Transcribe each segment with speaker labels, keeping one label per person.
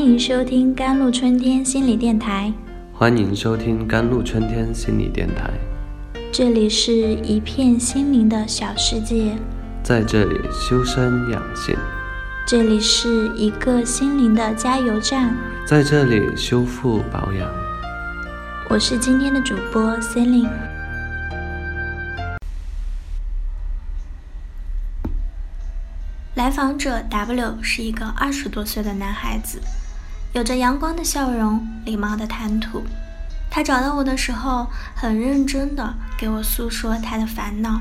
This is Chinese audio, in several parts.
Speaker 1: 欢迎收听甘露春天心理电台，
Speaker 2: 欢迎收听甘露春天心理电台。
Speaker 1: 这里是一片心灵的小世界，
Speaker 2: 在这里修身养性；
Speaker 1: 这里是一个心灵的加油站，
Speaker 2: 在这里修复保养。
Speaker 1: 我是今天的主播 Celine。来访者 W 是一个二十多岁的男孩子，有着阳光的笑容，礼貌的谈吐。他找到我的时候，很认真的给我诉说他的烦恼。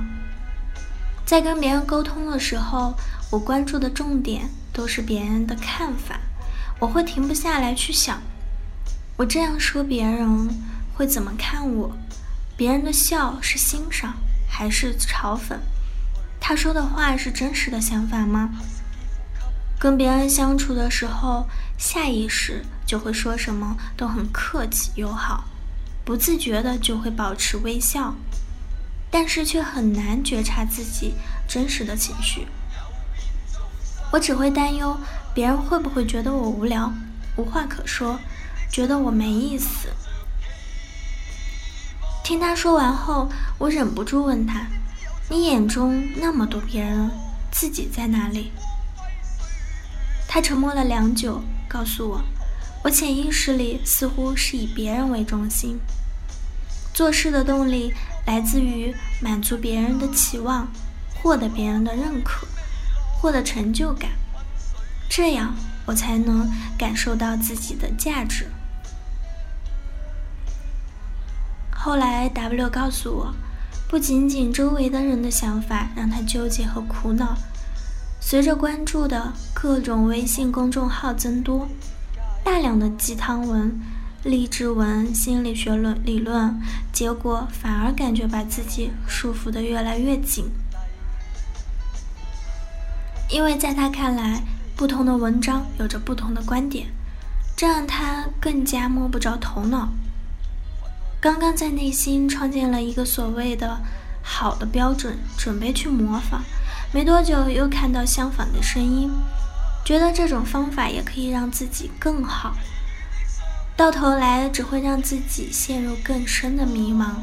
Speaker 1: 在跟别人沟通的时候，我关注的重点都是别人的看法，我会停不下来去想，我这样说别人会怎么看我？别人的笑是欣赏还是嘲讽？他说的话是真实的想法吗？跟别人相处的时候，下意识就会说什么都很客气友好，不自觉的就会保持微笑，但是却很难觉察自己真实的情绪。我只会担忧别人会不会觉得我无聊、无话可说，觉得我没意思。听他说完后，我忍不住问他。你眼中那么多别人，自己在哪里？他沉默了良久，告诉我：“我潜意识里似乎是以别人为中心，做事的动力来自于满足别人的期望，获得别人的认可，获得成就感，这样我才能感受到自己的价值。”后来，W 告诉我。不仅仅周围的人的想法让他纠结和苦恼，随着关注的各种微信公众号增多，大量的鸡汤文、励志文、心理学论理论，结果反而感觉把自己束缚的越来越紧。因为在他看来，不同的文章有着不同的观点，这让他更加摸不着头脑。刚刚在内心创建了一个所谓的好的标准，准备去模仿，没多久又看到相反的声音，觉得这种方法也可以让自己更好，到头来只会让自己陷入更深的迷茫。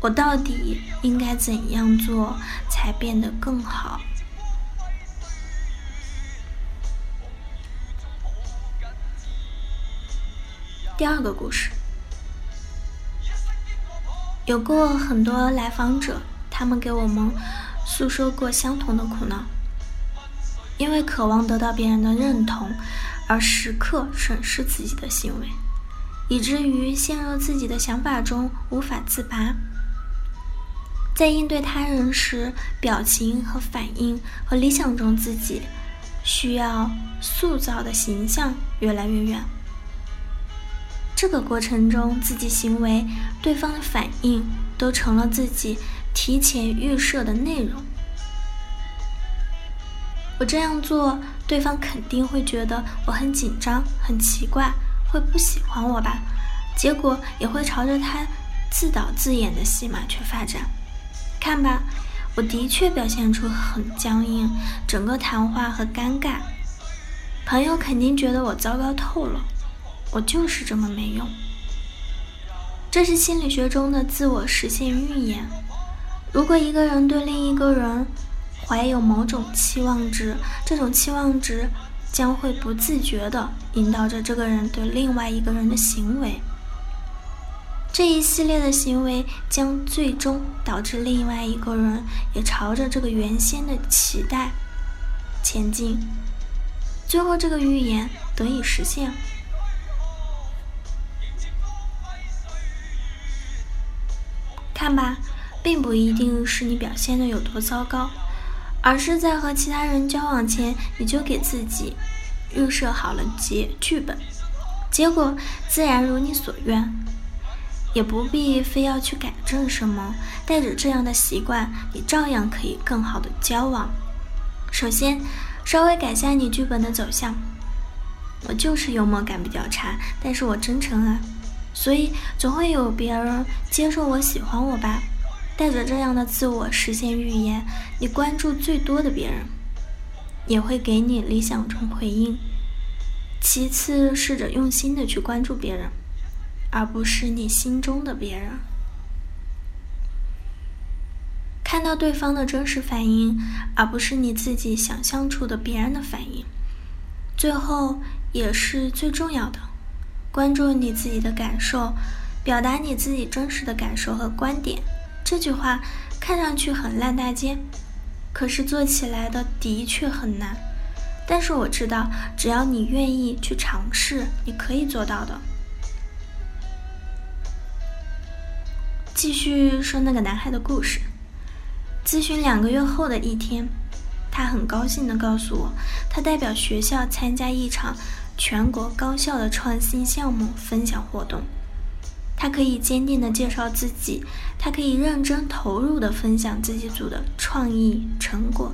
Speaker 1: 我到底应该怎样做才变得更好？第二个故事。有过很多来访者，他们给我们诉说过相同的苦恼，因为渴望得到别人的认同，而时刻审视自己的行为，以至于陷入自己的想法中无法自拔。在应对他人时，表情和反应和理想中自己需要塑造的形象越来越远。这个过程中，自己行为、对方的反应都成了自己提前预设的内容。我这样做，对方肯定会觉得我很紧张、很奇怪，会不喜欢我吧？结果也会朝着他自导自演的戏码去发展。看吧，我的确表现出很僵硬，整个谈话和尴尬，朋友肯定觉得我糟糕透了。我就是这么没用。这是心理学中的自我实现预言。如果一个人对另一个人怀有某种期望值，这种期望值将会不自觉地引导着这个人对另外一个人的行为。这一系列的行为将最终导致另外一个人也朝着这个原先的期待前进，最后这个预言得以实现。看吧，并不一定是你表现的有多糟糕，而是在和其他人交往前，你就给自己预设好了结剧本，结果自然如你所愿，也不必非要去改正什么。带着这样的习惯，你照样可以更好的交往。首先，稍微改下你剧本的走向。我就是幽默感比较差，但是我真诚啊。所以总会有别人接受我、喜欢我吧。带着这样的自我实现预言，你关注最多的别人，也会给你理想中回应。其次，试着用心的去关注别人，而不是你心中的别人。看到对方的真实反应，而不是你自己想象出的别人的反应。最后，也是最重要的，关注你自己的感受，表达你自己真实的感受和观点。这句话看上去很烂大街，可是做起来的的确很难。但是我知道，只要你愿意去尝试，你可以做到的。继续说那个男孩的故事。咨询两个月后的一天，他很高兴地告诉我，他代表学校参加一场全国高校的创新项目分享活动。他可以坚定地介绍自己，他可以认真投入地分享自己组的创意成果。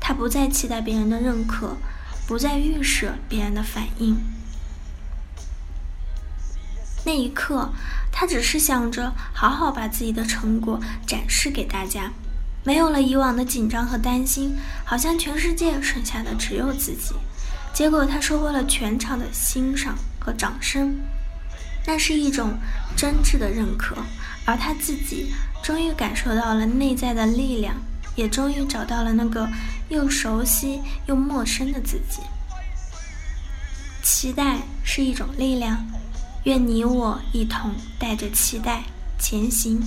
Speaker 1: 他不再期待别人的认可，不再预设别人的反应。那一刻，他只是想着好好把自己的成果展示给大家。没有了以往的紧张和担心，好像全世界剩下的只有自己。结果他收获了全场的欣赏和掌声，那是一种真挚的认可，而他自己终于感受到了内在的力量，也终于找到了那个又熟悉又陌生的自己。期待是一种力量，愿你我一同带着期待前行。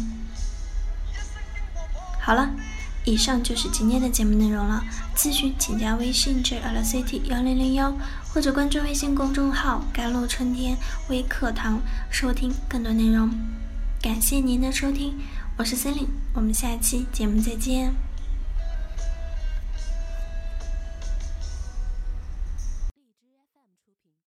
Speaker 1: 好了，以上就是今天的节目内容了。咨询请加微信 j l c t 幺零零幺，或者关注微信公众号“甘露春天微课堂”，收听更多内容。感谢您的收听，我是森林，我们下期节目再见。